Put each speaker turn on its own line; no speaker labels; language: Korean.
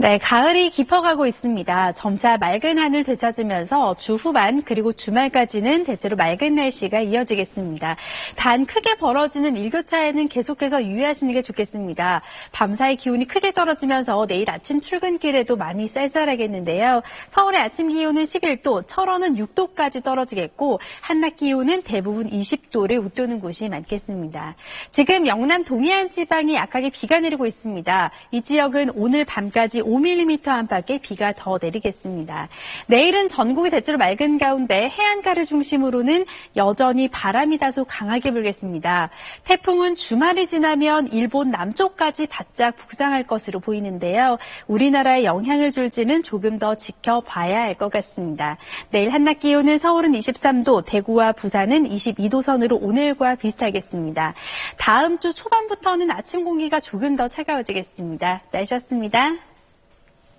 네, 가을이 깊어가고 있습니다. 점차 맑은 하늘 되찾으면서 주 후반 그리고 주말까지는 대체로 맑은 날씨가 이어지겠습니다. 단 크게 벌어지는 일교차에는 계속해서 유의하시는 게 좋겠습니다. 밤사이 기온이 크게 떨어지면서 내일 아침 출근길에도 많이 쌀쌀하겠는데요. 서울의 아침 기온은 11도, 철원은 6도까지 떨어지겠고 한낮 기온은 대부분 20도를 웃도는 곳이 많겠습니다. 지금 영남 동해안 지방이 약하게 비가 내리고 있습니다. 이 지역은 오늘 밤까지 5mm 안팎의 비가 더 내리겠습니다. 내일은 전국이 대체로 맑은 가운데 해안가를 중심으로는 여전히 바람이 다소 강하게 불겠습니다. 태풍은 주말이 지나면 일본 남쪽까지 바짝 북상할 것으로 보이는데요. 우리나라에 영향을 줄지는 조금 더 지켜봐야 할 것 같습니다. 내일 한낮 기온은 서울은 23도, 대구와 부산은 22도 선으로 오늘과 비슷하겠습니다. 다음 주 초반부터는 아침 공기가 조금 더 차가워지겠습니다. 날씨였습니다.